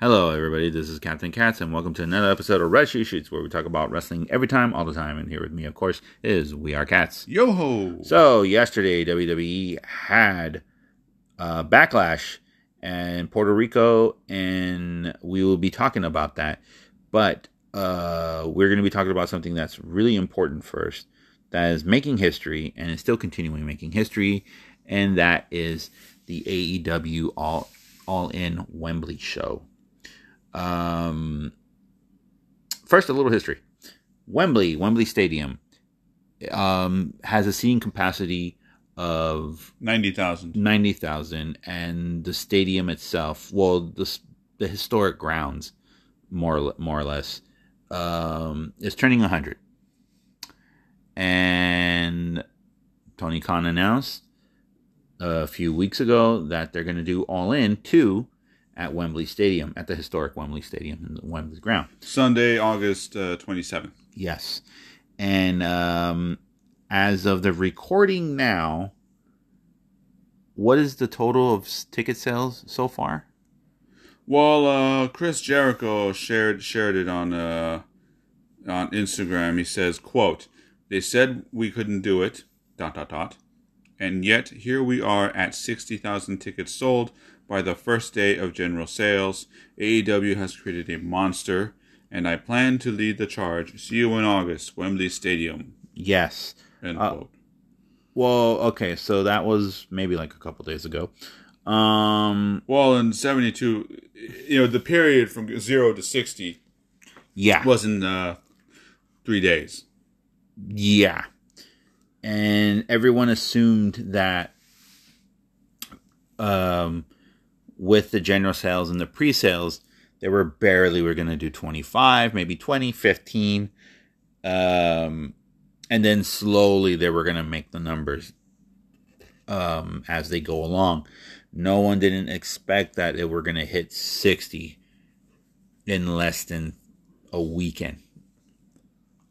Hello, everybody. This is Captain Katz, and welcome to another episode of Red Shoe Shoots, where we talk about wrestling every time, all the time. And here with me, of course, is We Are Cats. Yo ho! So, yesterday, WWE had uh, Backlash and Puerto Rico, and we will be talking about that. But uh, we're going to be talking about something that's really important first that is making history and is still continuing making history, and that is the AEW All All In Wembley show. Um, first, a little history. Wembley, Wembley Stadium, um, has a seating capacity of 90,000. 90,000 and the stadium itself, well, the, the historic grounds, more, more or less, um, is turning 100. And Tony Khan announced a few weeks ago that they're going to do All In 2 at Wembley Stadium, at the historic Wembley Stadium in the Wembley ground. Sunday, August uh, 27th. Yes. And um, as of the recording now, what is the total of ticket sales so far? Well, uh, Chris Jericho shared shared it on uh, on Instagram. He says, "quote They said we couldn't do it. Dot dot dot, and yet here we are at sixty thousand tickets sold by the first day of general sales. AEW has created a monster, and I plan to lead the charge. See you in August, Wembley Stadium." Yes. End Uh, quote. Well, okay, so that was maybe like a couple days ago. Um, Well, in '72, you know, the period from zero to sixty yeah. was in uh, three days. Yeah. And everyone assumed that um, with the general sales and the pre sales, they were barely were going to do 25, maybe 20, 15. Um, and then slowly they were going to make the numbers um, as they go along. No one didn't expect that they were going to hit 60 in less than a weekend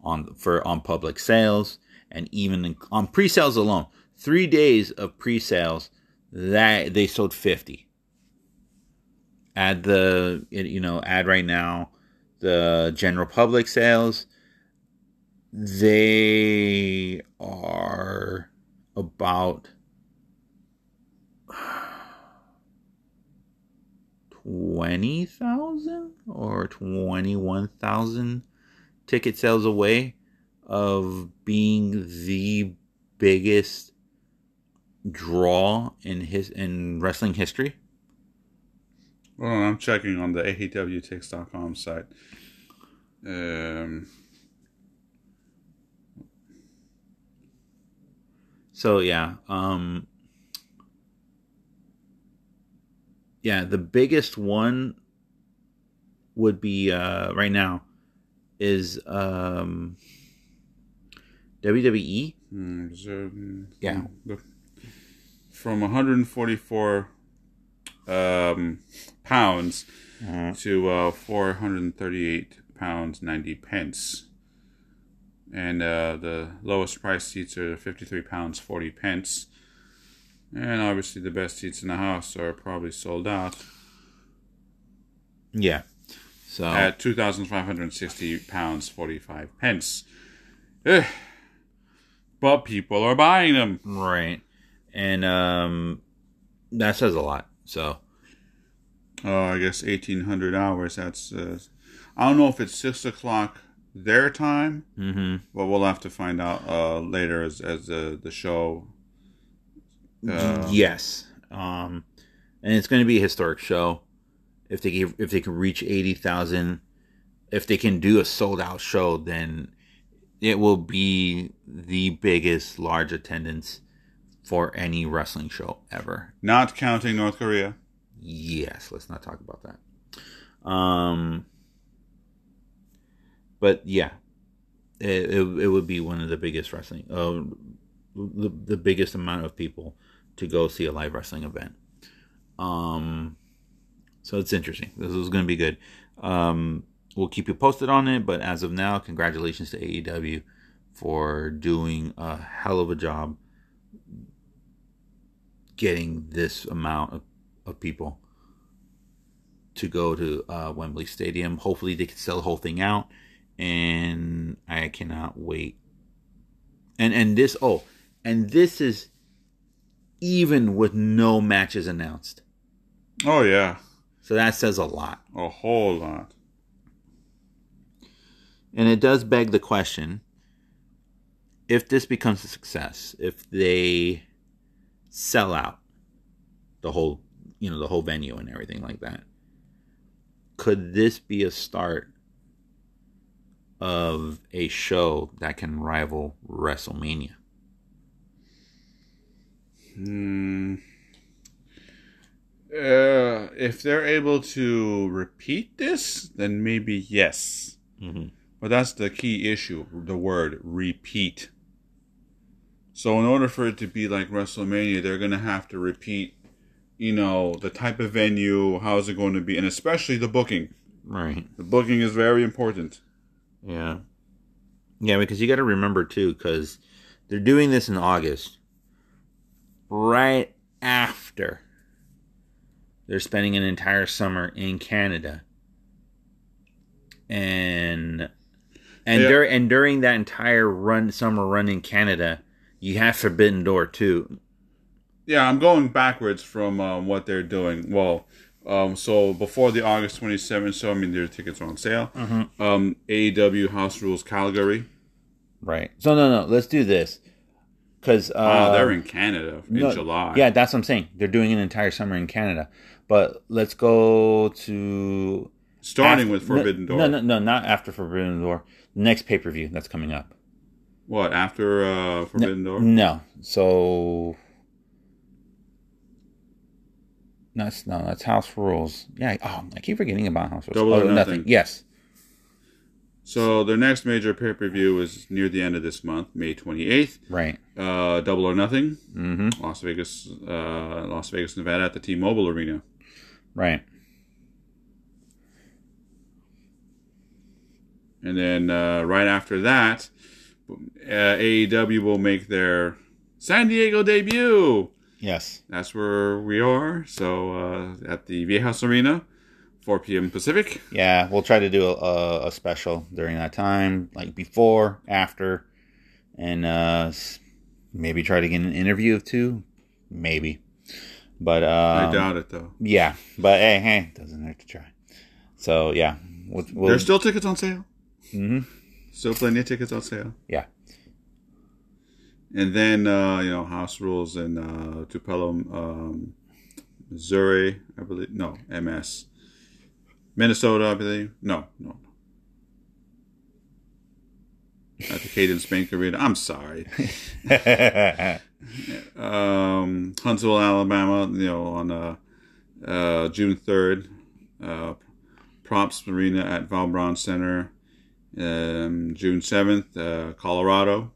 on for on public sales and even in, on pre-sales alone. 3 days of pre-sales that they sold 50. Add the you know, add right now the general public sales they are about twenty thousand or twenty one thousand ticket sales away of being the biggest draw in his in wrestling history. Well, I'm checking on the AEWTix.com site. Um, So yeah, um yeah, the biggest one would be uh right now is um WWE. hmm, so, Yeah. From 144 um, pounds to uh, 438 pounds 90 pence. And uh, the lowest price seats are 53 pounds 40 pence. And obviously, the best seats in the house are probably sold out Yeah. So at 2,560 pounds 45 pence. Eh. But people are buying them. right. And um that says a lot. So Oh, I guess 1,800 hours. That's, uh, I don't know if it's 6 o'clock their time, mhm. but we'll have to find out uh, later as, as the, the show. Uh, yes. Um and it's going to be a historic show. If they can- if they can reach 80,000 if they can do a sold out show then it will be the biggest large attendance for any wrestling show ever. Not counting North Korea. Yes, let's not talk about that. Um but yeah, it, it, it would be one of the biggest wrestling uh, the, the biggest amount of people to go see a live wrestling event. Um so it's interesting. This is going to be good. Um we'll keep you posted on it, but as of now, congratulations to AEW for doing a hell of a job getting this amount of, of people to go to uh, Wembley Stadium. Hopefully, they can sell the whole thing out, and I cannot wait. And and this oh, and this is even with no matches announced. Oh yeah, So that says a lot. a whole lot. And it does beg the question if this becomes a success, if they sell out the whole, you know, the whole venue and everything like that, could this be a start of a show that can rival WrestleMania? Hmm. Uh, if they're able to repeat this, then maybe yes. Mm-hmm. But that's the key issue the word repeat. So, in order for it to be like WrestleMania, they're going to have to repeat, you know, the type of venue, how is it going to be, and especially the booking. Right. The booking is very important. Yeah. Yeah, because you got to remember too, because they're doing this in August, right after they're spending an entire summer in Canada, and and Yeah. dur- and during that entire run summer run in Canada, you have Forbidden Door too. Yeah, I'm going backwards from um, what they're doing. Well, um, so before the August 27th show, I mean, their tickets are on sale. Um, AEW House Rules Calgary. Right. So no, no, let's do this, because uh, Wow, they're in Canada in No, July. Yeah, that's what I'm saying. They're doing an entire summer in Canada. But let's go to Starting af- with Forbidden no, Door. No, no, no, not after Forbidden Door. The next pay per view that's coming up. What, after uh, Forbidden Door? No, so that's no, that's House Rules. Yeah. Oh, I keep forgetting about House Rules. Double oh, or Nothing. Yes. So their next major pay per view is near the end of this month, May 28th. Right. Uh, Double or Nothing, Mm-hmm. Las Vegas, uh, Las Vegas, Nevada, at the T-Mobile Arena. Right. And then uh, right after that, uh, AEW will make their San Diego debut. Yes. That's where we are. So uh, at the Viejas Arena, 4 p.m. Pacific. Yeah, we'll try to do a, a special during that time, like before, after, and uh, maybe try to get an interview of two, maybe. But um, I doubt it though. Yeah, but hey, hey, doesn't hurt to try. So yeah, we'll, we'll, There's still tickets on sale. Mhm. Still plenty of tickets on sale. yeah, And then uh, you know House Rules in uh, Tupelo, um, Missouri, I believe. No, MS. Minnesota, I believe. No, no. At the Cadence Bank Arena. I'm sorry. um, Huntsville, Alabama. You know, on uh, uh, June third. Uh, Propst Arena at Von Braun Center. Um, June seventh, uh, Colorado.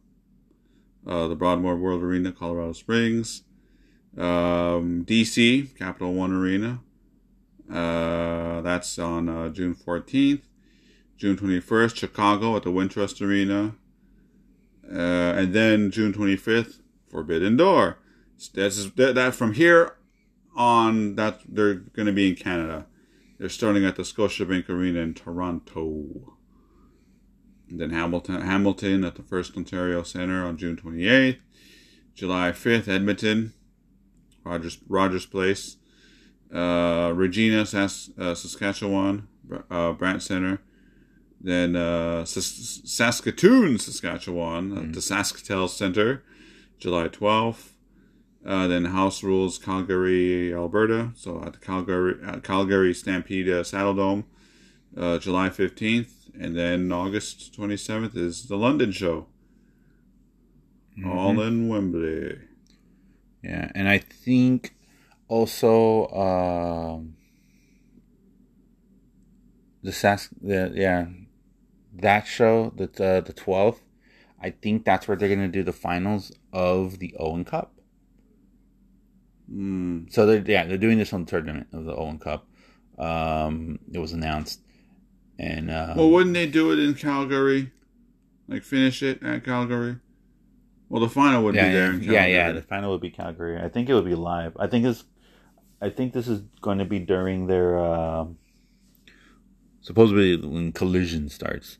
Uh, the Broadmoor World Arena, Colorado Springs. Um, DC, Capital One Arena. Uh, that's on uh, June 14th. June 21st, Chicago at the Wintrust Arena. Uh, and then June 25th, Forbidden Door. That's that, that from here on. That they're going to be in Canada. They're starting at the Scotiabank Arena in Toronto. And then Hamilton, Hamilton at the First Ontario Centre on June 28th. July 5th, Edmonton, Rogers Rogers Place. Uh, Regina, Sas, uh, Saskatchewan, uh, Brandt Center. Then uh, Sas- Saskatoon, Saskatchewan, at the Sasktel Center, July 12th. Uh, then House Rules, Calgary, Alberta. So at the Calgary, at Calgary Stampede uh, Saddle Dome, uh, July 15th. And then August 27th is the London show. All in Wembley. yeah, and I think also um, the Sask, the yeah, that show that uh, the twelfth. I think that's where they're gonna do the finals of the Owen Cup. Mm. So they're yeah they're doing this on the tournament of the Owen Cup. Um, it was announced, and uh, Well, wouldn't they do it in Calgary? Like finish it at Calgary? Well, the final would yeah, be there yeah, in Calgary. yeah, yeah. The final would be Calgary. I think it would be live. I think it's, I think this is going to be during their uh, supposedly when Collision starts,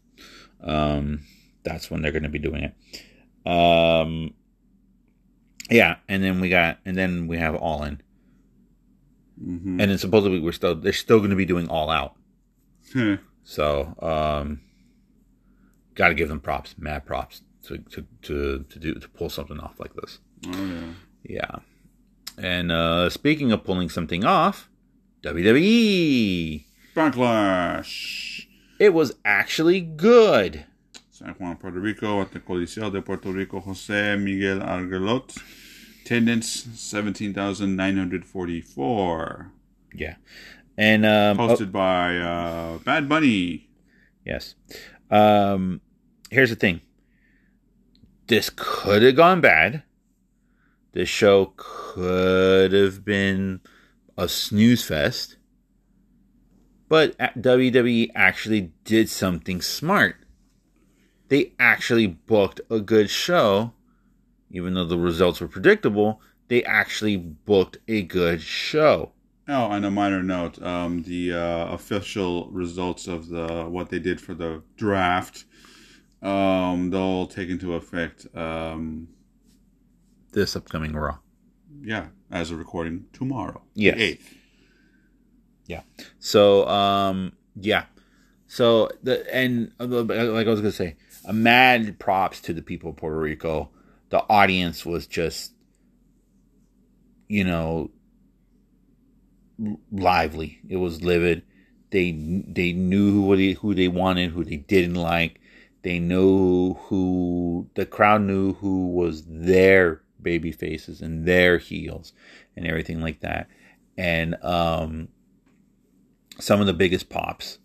um, that's when they're going to be doing it. Um, yeah, and then we got, and then we have All In, Mm-hmm. and then supposedly we're still they're still going to be doing All Out. So, um, got to give them props, mad props to to to to do to pull something off like this. oh yeah. Yeah. And uh speaking of pulling something off, WWE. Backlash. It was actually good. San Juan, Puerto Rico, at the Coliseo de Puerto Rico, Jose Miguel Argelot. Attendance 17,944. Yeah. And um oh, by uh, Bad Bunny. yes. Um here's the thing. This could have gone bad. This show could have been a snooze fest. But WWE actually did something smart. They actually booked a good show, even though the results were predictable. They actually booked a good show. Oh, on a minor note, um, the uh, official results of the what they did for the draft, um, they'll take into effect, um, This upcoming Raw. yeah, as a recording tomorrow, Yes. the eighth. So, um, yeah. So the and uh, like I was gonna say, a mad props to the people of Puerto Rico. The audience was just, you know, lively. It was livid. They they knew who they who they wanted, who they didn't like. They knew who the crowd knew who was their baby faces and their heels and everything like that. And um some of the biggest pops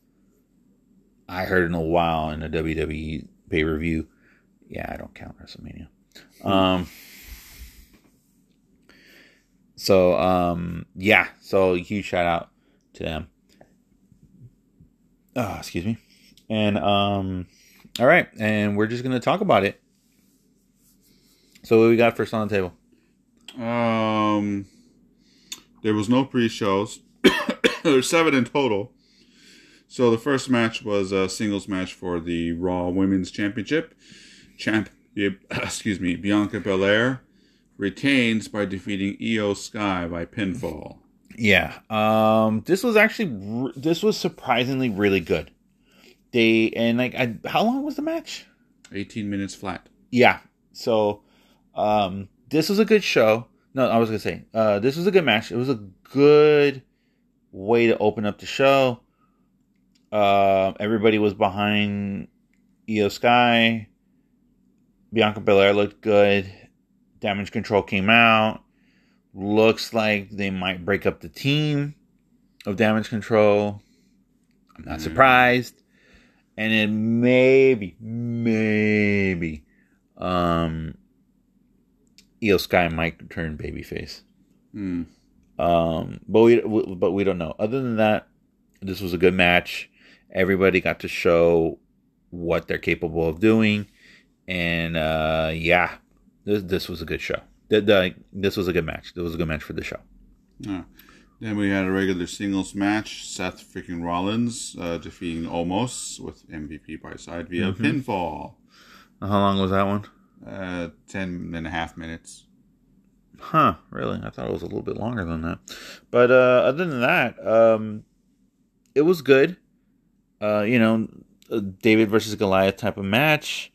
I heard in a while in a WWE pay per view. Yeah, I don't count WrestleMania. Um, so um, yeah, so huge shout out to them. Oh, excuse me. And um, all right, and we're just gonna talk about it. So what we got first on the table? Um, there was no pre-shows. There's seven in total. So the first match was a singles match for the Raw Women's Championship. Champ, excuse me, Bianca Belair retains by defeating Iyo Sky by pinfall. Yeah. Um this was actually this was surprisingly really good. They and like I how long was the match? 18 minutes flat. Yeah. So um this was a good show. No, I was going to say uh this was a good match. It was a good way to open up the show. Uh, everybody was behind Iyo Sky. Bianca Belair looked good. Damage Control came out. Looks like they might break up the team of Damage Control. I'm not Mm. surprised. And then maybe, maybe, um, Iyo Sky might turn babyface. Hmm. Um, but we but we don't know. Other than that, this was a good match. Everybody got to show what they're capable of doing, and uh, yeah, this this was a good show. The, the, this was a good match. This was a good match for the show. Yeah. Then we had a regular singles match. Seth freaking Rollins uh, defeating Omos with MVP by side via Mhm. pinfall. How long was that one? Uh, 10 and a half minutes. Huh? Really? I thought it was a little bit longer than that. But uh, other than that, um, it was good. Uh, you know, a David versus Goliath type of match.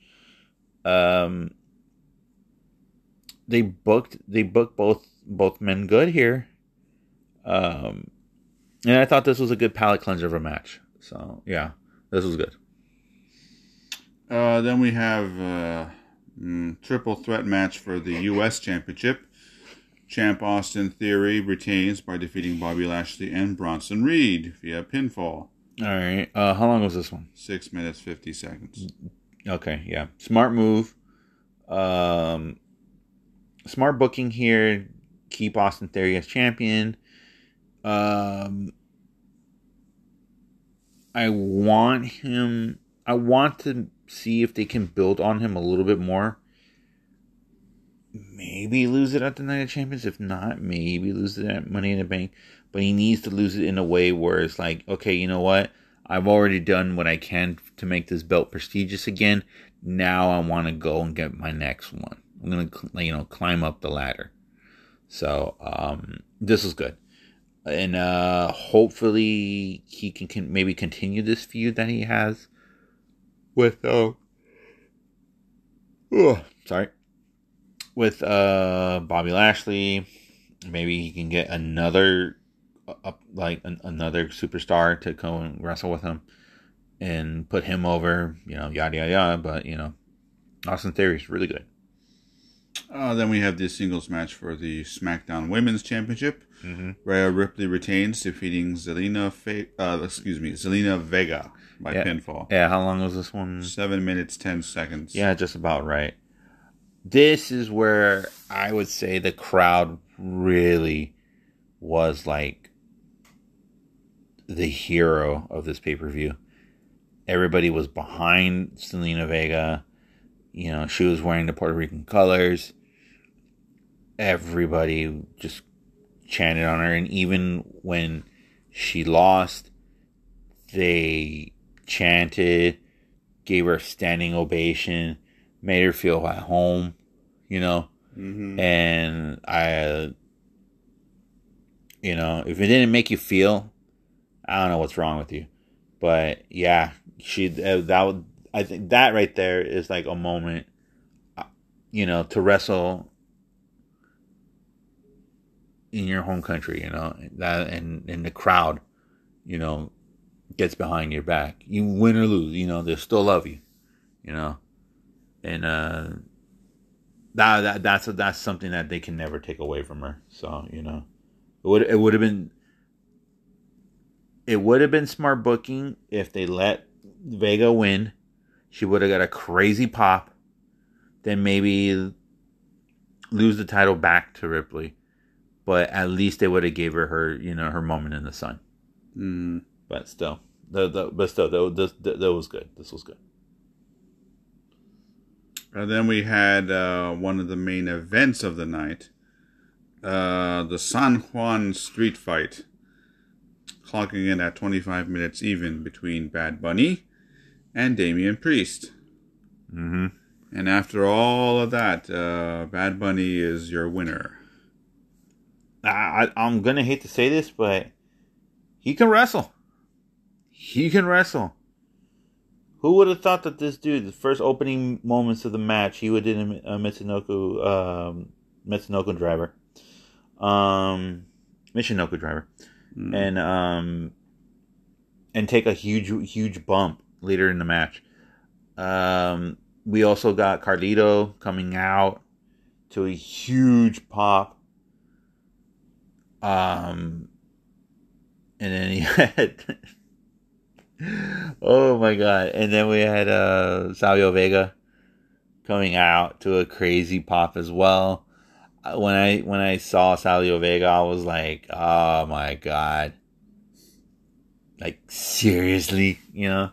Um, they booked they booked both both men good here. Um, and I thought this was a good palate cleanser of a match. So yeah, this was good. Uh, then we have uh, mm, triple threat match for the U.S. Championship. Champ Austin Theory retains by defeating Bobby Lashley and Bronson Reed via pinfall. All right. Uh, how long was this one? Six minutes fifty seconds. Okay, yeah. Smart move. Um smart booking here. Keep Austin Theory as champion. Um I want him I want to see if they can build on him a little bit more. Maybe lose it at the Night of Champions. If not, maybe lose it at Money in the Bank. But he needs to lose it in a way where it's like, okay, you know what? I've already done what I can to make this belt prestigious again. Now I want to go and get my next one. I'm gonna you know climb up the ladder. So um, this is good, and uh, hopefully he can, can maybe continue this feud that he has with uh, oh, sorry, with uh Bobby Lashley. Maybe he can get another up like an, another superstar to come and wrestle with him and put him over. You know, yada yada yada. But you know, Austin Theory is really good. Uh, then we have the singles match for the SmackDown Women's Championship. Mm-hmm. Rhea Ripley retains, defeating Zelina. Fe- uh, excuse me, Zelina Vega by Yeah. pinfall. Yeah, how long was this one? Seven minutes ten seconds. Yeah, just about right. This is where I would say the crowd really was like the hero of this pay per view. Everybody was behind Zelina Vega. You know, she was wearing the Puerto Rican colors. Everybody just chanted on her. And even when she lost, they chanted, gave her a standing ovation, made her feel at home, you know. hmm And I, you know, if it didn't make you feel, I don't know what's wrong with you. But yeah, she that would I think that right there is like a moment, uh, you know, to wrestle in your home country, you know, that and and the crowd, you know, gets behind your back. You win or lose, you know, they still love you, you know, and uh, that, that that's that's something that they can never take away from her. So you know, it would it would have been it would have been smart booking if they let Vega win. She would have got a crazy pop, then maybe lose the title back to Ripley. But at least they would have gave her her you know her moment in the sun. Mm. But still, the, the, but still, that, that, that was good. This was good. And then we had uh, one of the main events of the night, uh, the San Juan Street Fight, clocking in at 25 minutes even between Bad Bunny and Damian Priest. Mm-hmm. And after all of that, uh, Bad Bunny is your winner. I, I I'm gonna hate to say this, but he can wrestle. He can wrestle. Who would have thought that this dude, the first opening moments of the match, he would did a, a Mitsunoku, um, Mitsunoku driver, um, Michinoku driver, Mm. and um, and take a huge, huge bump later in the match. Um, we also got Carlito coming out to a huge pop. Um, and then he had, oh my god! And then we had uh Savio Vega coming out to a crazy pop as well. Uh, When I when I saw Savio Vega, I was like, oh my god! Like seriously, you know.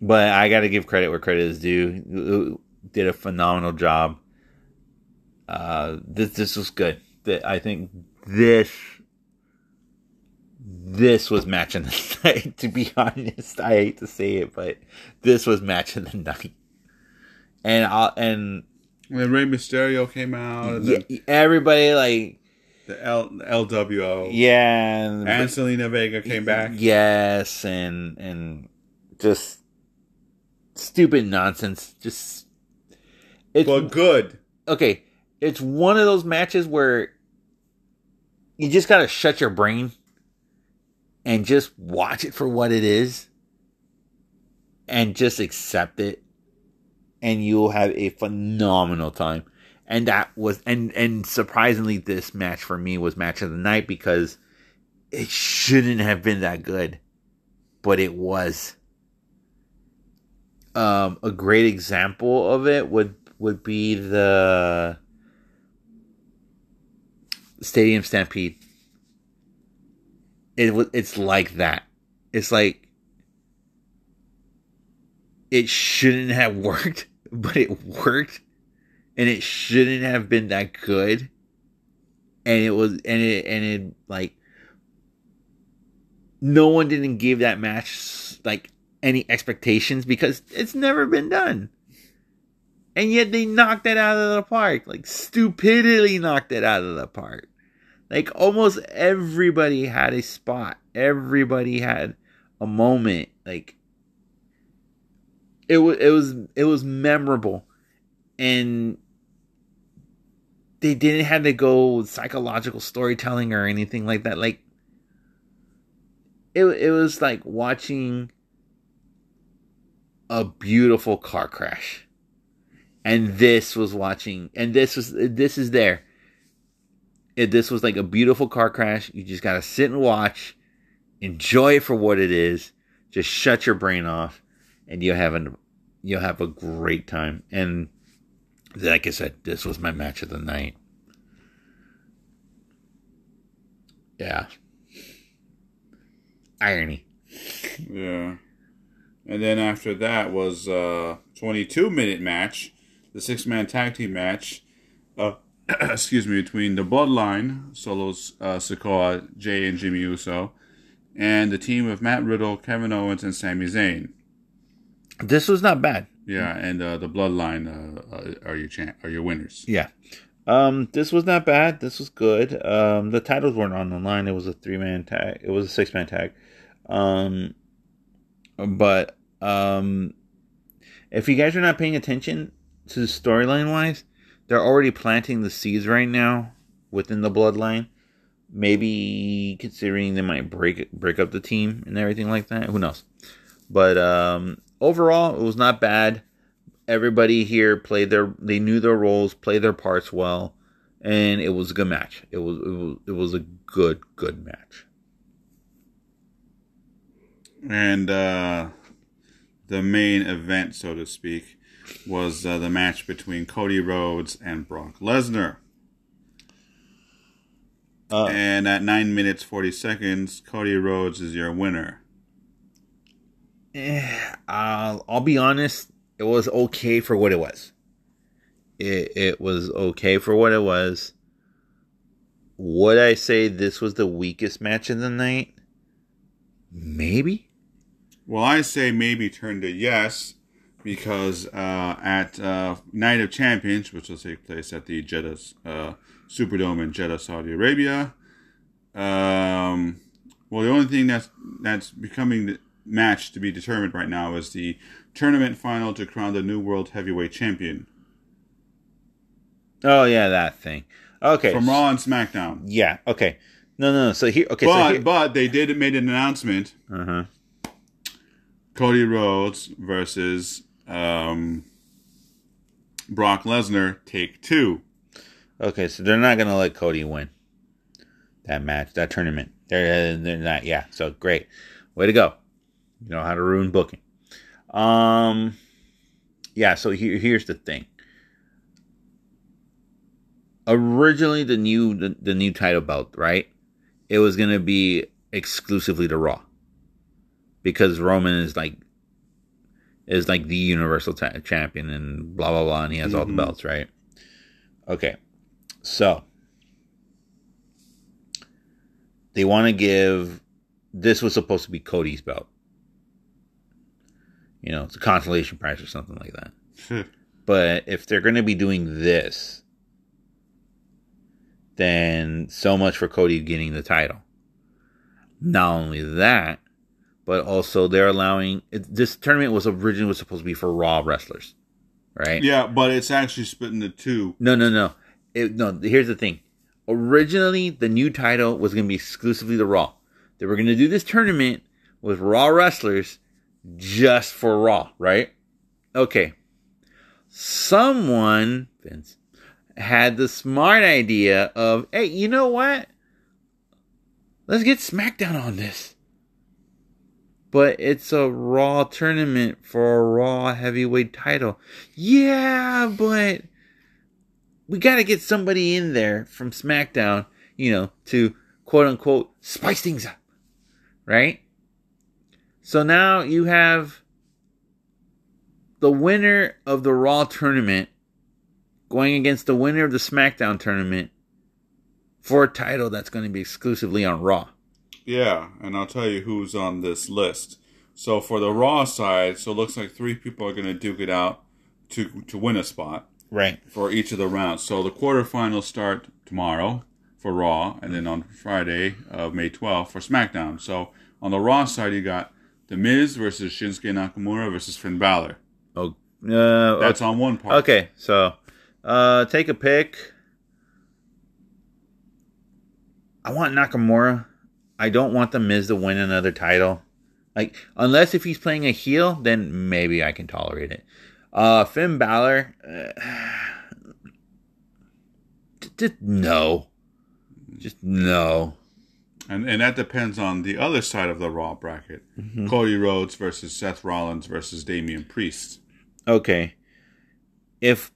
But I got to give credit where credit is due. Did a phenomenal job. Uh, this this was good. I think this this was matching the night. To be honest, I hate to say it, but this was matching the night. And I and When Rey Mysterio came out, yeah, everybody like the L- LWO, yeah, and, and Zelina Vega came back. Yes, and and just stupid nonsense. Just it's But good. okay. It's one of those matches where you just gotta shut your brain and just watch it for what it is, and just accept it, and you'll have a phenomenal time. And that was and and surprisingly, this match for me was match of the night because it shouldn't have been that good, but it was. Um, a great example of it would would be the Stadium Stampede. It it's like that. It's like it shouldn't have worked, but it worked, and it shouldn't have been that good. And it was, and it, and it like no one didn't give that match like any expectations because it's never been done. And yet they knocked it out of the park. Like stupidity knocked it out of the park. Like almost everybody had a spot. Everybody had a moment. Like it was it was it was memorable. And they didn't have to go psychological storytelling or anything like that. Like it it was like watching a beautiful car crash. And this was watching and this was this is there. This was like a beautiful car crash. You just got to sit and watch, enjoy it for what it is. Just shut your brain off and you'll have an you'll have a great time. And like I said, this was my match of the night. Yeah. Irony. Yeah. And then after that was a 22 minute match, the six man tag team match. Uh, excuse me, between the Bloodline, Solos uh, Sikoa, Jay and Jimmy Uso, and the team of Matt Riddle, Kevin Owens, and Sami Zayn. This was not bad. Yeah, and uh, the Bloodline uh, uh, are your are your winners. Yeah. Um, this was not bad. This was good. Um, the titles weren't on the line. It was a three man tag. It was a six man tag. Um, but um, if you guys are not paying attention to the storyline wise, they're already planting the seeds right now within the bloodline. Maybe considering they might break break up the team and everything like that. Who knows? But um, overall, it was not bad. Everybody here played their they knew their roles, played their parts well, and it was a good match. It was it was, it was a good good match. And uh, the main event, so to speak, was uh, the match between Cody Rhodes and Brock Lesnar. Uh, and at 9 minutes 40 seconds, Cody Rhodes is your winner. Eh, uh, I'll be honest, it was okay for what it was. It, it was okay for what it was. Would I say this was the weakest match of the night? Maybe. Well, I say maybe turn to yes because uh, at uh, Night of Champions, which will take place at the Jeddah uh, Superdome in Jeddah, Saudi Arabia. Um, well, the only thing that's that's becoming the match to be determined right now is the tournament final to crown the new world heavyweight champion. Oh yeah, that thing. Okay, from Raw and SmackDown. Yeah. Okay. No, no. no. So here, okay. But so here, but they did made an announcement. Uh huh. Cody Rhodes versus um, Brock Lesnar, take two. Okay, so they're not gonna let Cody win that match, that tournament. They're they're not. Yeah. So great, way to go. You know how to ruin booking. Um. Yeah. So here here's the thing. Originally, the new the, the new title belt, right? It was gonna be exclusively to Raw because Roman is like is like the universal ta- champion and blah blah blah and he has mm-hmm. all the mm-hmm. belts right? Okay. So they want to give this was supposed to be cody's belt. You know it's a consolation prize or something like that. But if they're going to be doing this then so much for cody getting the title. Not only that but also they're allowing it, this tournament was originally was supposed to be for Raw wrestlers, right? Yeah, but it's actually split into two. No, no, no. It, no, here's the thing. Originally, the new title was going to be exclusively the Raw. They were going to do this tournament with Raw wrestlers just for Raw, right? Okay. Someone, Vince, had the smart idea of, hey, you know what? Let's get SmackDown on this but it's a Raw tournament for a Raw heavyweight title. Yeah, but we got to get somebody in there from SmackDown, you know, to quote unquote spice things up, right? So now you have the winner of the Raw tournament going against the winner of the SmackDown tournament for a title that's going to be exclusively on Raw. Yeah, and I'll tell you who's on this list. So for the Raw side, so it looks like three people are going to duke it out to to win a spot Right. for each of the rounds. So the quarterfinals start tomorrow for Raw, and then on Friday of May 12th for SmackDown. So on the Raw side, you got The Miz versus Shinsuke Nakamura versus Finn Balor. Oh, uh, That's on one part. okay. So, uh, take a pick. I want Nakamura. I don't want the Miz to win another title. Like, unless if he's playing a heel, then maybe I can tolerate it. Uh, Finn Balor. Uh, just no. Just no. And and that depends on the other side of the Raw bracket. Mm-hmm. Cody Rhodes versus Seth Rollins versus Damian Priest. okay if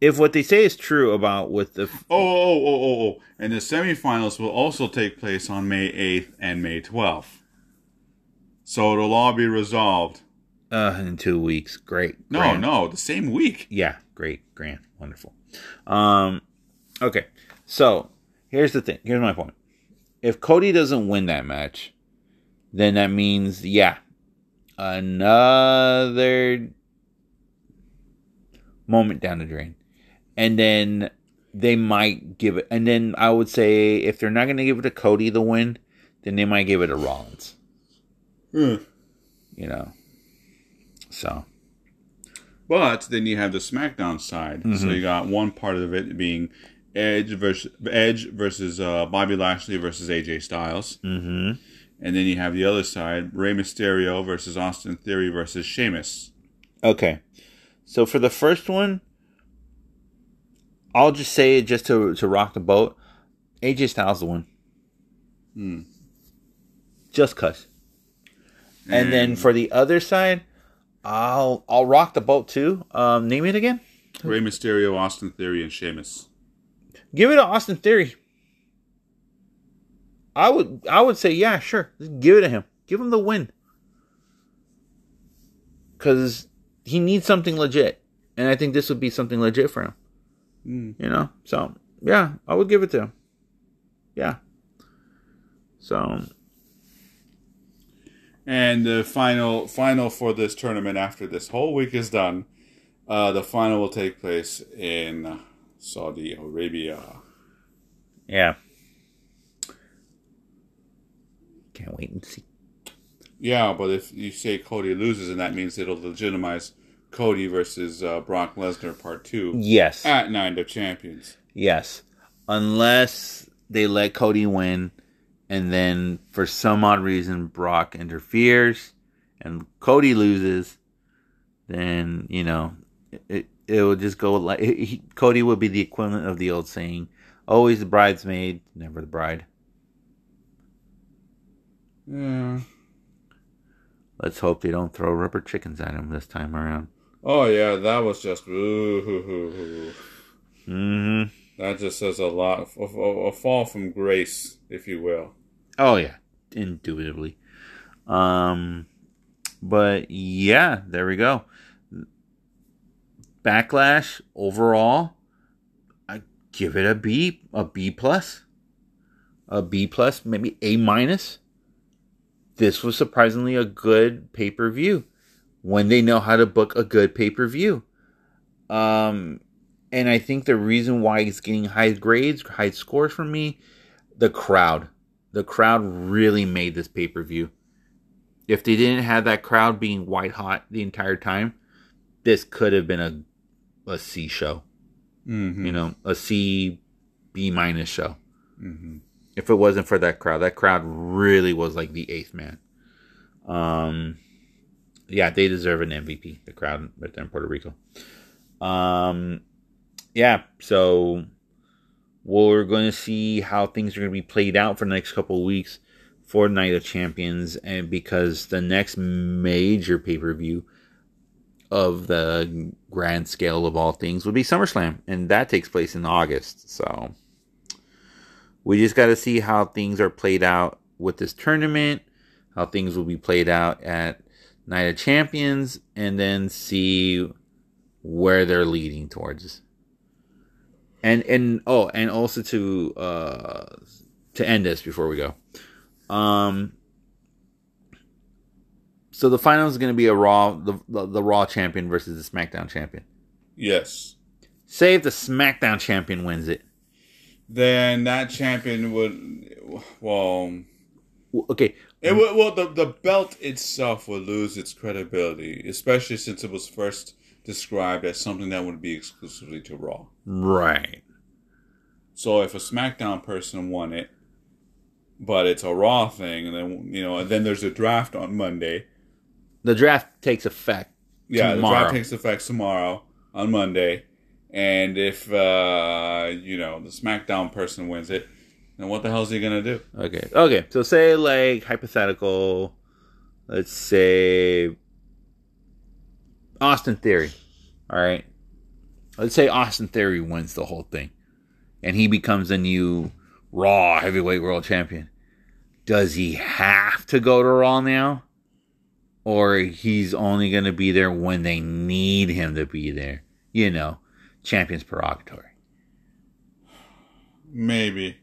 if what they say is true about with the Oh, oh, oh, oh, oh. And the semifinals will also take place on May 8th and May 12th. So it'll all be resolved. uh in two weeks great No, grand. no, the same week. yeah great grand wonderful um okay so here's the thing here's my point if cody doesn't win that match then that means yeah another moment down the drain and then they might give it and then i would say if they're not going to give it to cody the win then they might give it to rollins Hmm. you know so But then you have the SmackDown side. Mm-hmm. So you got one part of it being Edge versus Edge versus uh, Bobby Lashley versus AJ Styles, hmm and then you have the other side: Rey Mysterio versus Austin Theory versus Sheamus. Okay. So for the first one, I'll just say it just to to rock the boat. AJ Styles the one. Hmm. Just cuz. And then for the other side, I'll I'll rock the boat too. Um, name it again. Rey Mysterio, Austin Theory, and Sheamus. Give it to Austin Theory. I would I would say yeah, sure. Just give it to him. Give him the win. Cuz he needs something legit. And I think this would be something legit for him. Mm. You know? So, yeah, I would give it to him. Yeah. So, And the final final for this tournament after this whole week is done, uh, the final will take place in Saudi Arabia. yeah. Can't wait and see. Yeah, but if you say Cody loses, and that means it'll legitimize Cody versus uh, Brock Lesnar Part Two Yes. at Night of Champions. Yes. Unless they let Cody win and then for some odd reason Brock interferes and Cody loses, then, you know, it, it will just go like he, Cody would be the equivalent of the old saying, always the bridesmaid, never the bride. Yeah. Let's hope they don't throw rubber chickens at him this time around. Oh yeah, that was just ooh, hoo, hoo, hoo. hmm that just says a lot. A, a, a fall from grace, if you will. Oh yeah, indubitably. Um, but yeah, there we go. Backlash overall, I give it a B, a B plus, a B plus, maybe A minus. This was surprisingly a good pay per view when they know how to book a good pay per view. Um, and I think the reason why it's getting high grades, high scores from me, the crowd. The crowd really made this pay per view. If they didn't have that crowd being white hot the entire time, this could have been a a C show. Mm-hmm. You know, a C B minus show. Mm-hmm. If it wasn't for that crowd, that crowd really was like the eighth man. Um, yeah, they deserve an MVP. The crowd right there in Puerto Rico. Um, yeah, so we're going to see how things are going to be played out for the next couple of weeks for Night of Champions, and because the next major pay per view of the grand scale of all things would be SummerSlam, and that takes place in August. So we just got to see how things are played out with this tournament, how things will be played out at Night of Champions, and then see where they're leading towards. And and oh, and also to uh, to end this before we go. Um, so the final is going to be a Raw, the, the the Raw champion versus the SmackDown champion. Yes. Say if the SmackDown champion wins it. Then that champion would, well, Okay, it would, well the the belt itself would lose its credibility, especially since it was first described as something that would be exclusively to Raw. right. So if a SmackDown person won it, but it's a Raw thing, and then you know, and then there's a draft on Monday. The draft takes effect. Yeah, Tomorrow. the draft takes effect tomorrow on Monday, and if uh, you know the SmackDown person wins it, then what the hell is he gonna do? Okay. Okay. So say like hypothetical, let's say Austin Theory. All right. Let's say Austin Theory wins the whole thing, and he becomes the new Raw Heavyweight World Champion. Does he have to go to Raw now, or he's only going to be there when they need him to be there? You know, champion's prerogative. Maybe.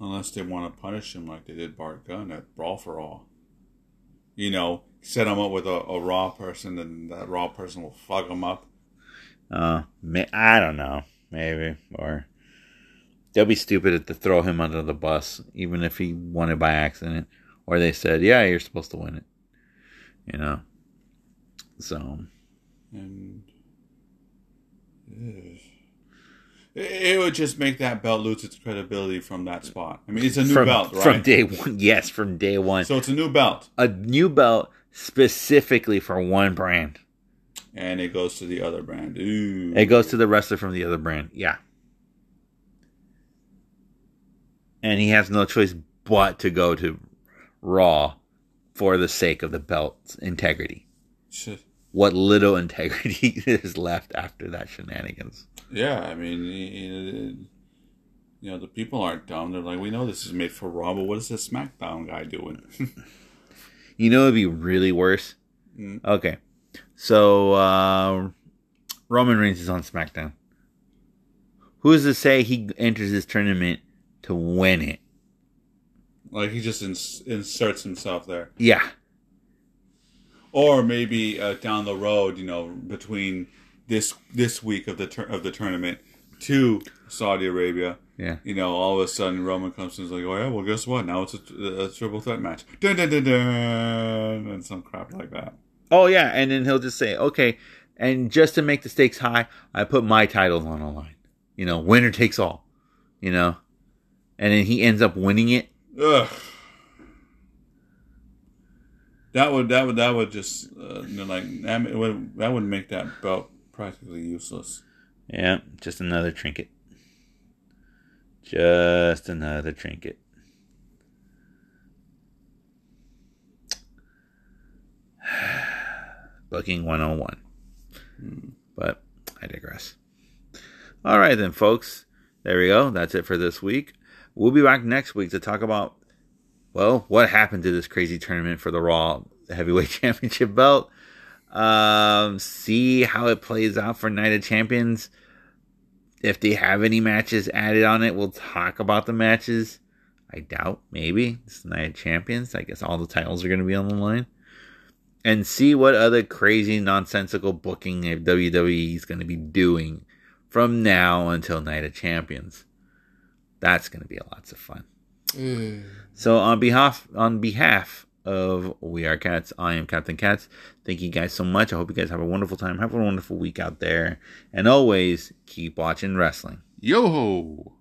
Unless they want to punish him like they did Bart Gunn at Brawl for All. You know, set him up with a, a Raw person, and that Raw person will fuck him up. Uh, may, I don't know. Maybe. Or they'll be stupid to throw him under the bus, even if he won it by accident. Or they said, yeah, you're supposed to win it. You know? So, And. It would just make that belt lose its credibility from that spot. I mean, it's a new from, belt, right? from day one. Yes, from day one. so it's a new belt, a new belt specifically for one brand. and it goes to the other brand. Ooh. It goes to the wrestler from the other brand. Yeah. And he has no choice but to go to Raw for the sake of the belt's integrity. What little integrity is left after that shenanigans. Yeah, I mean, you know, the people aren't dumb. They're like, we know this is made for Raw, but what is this SmackDown guy doing? You know, it'd be really worse. Mm. Okay, so uh, Roman Reigns is on SmackDown. Who's to say he enters this tournament to win it? like he just ins- inserts himself there, Yeah, or maybe uh, down the road, you know, between this this week of the tur- of the tournament to Saudi Arabia. yeah. You know, all of a sudden Roman comes and is like, "Oh yeah, well, guess what? Now it's a, a triple threat match." Dun dun dun dun, and some crap like that. Oh yeah, and then he'll just say, okay, and just to make the stakes high, I put my titles on the line. You know, winner takes all. You know, and then he ends up winning it. Ugh. That would that would that would just uh, you know, like that would that would make that belt practically useless. Yeah, just another trinket. Just another trinket. Booking 101. But I digress. All right, then, folks. There we go. That's it for this week. We'll be back next week to talk about, well, what happened to this crazy tournament for the Raw Heavyweight Championship belt. Um, see how it plays out for Night of Champions. If they have any matches added on it, we'll talk about the matches. I doubt, maybe. It's Night of Champions. I guess all the titles are going to be on the line. And see what other crazy, nonsensical booking WWE is going to be doing from now until Night of Champions. That's going to be lots of fun. So on behalf on behalf of We Are Cats, I am Captain Cats. Thank you guys so much. I hope you guys have a wonderful time. Have a wonderful week out there. And always keep watching wrestling. Yo ho!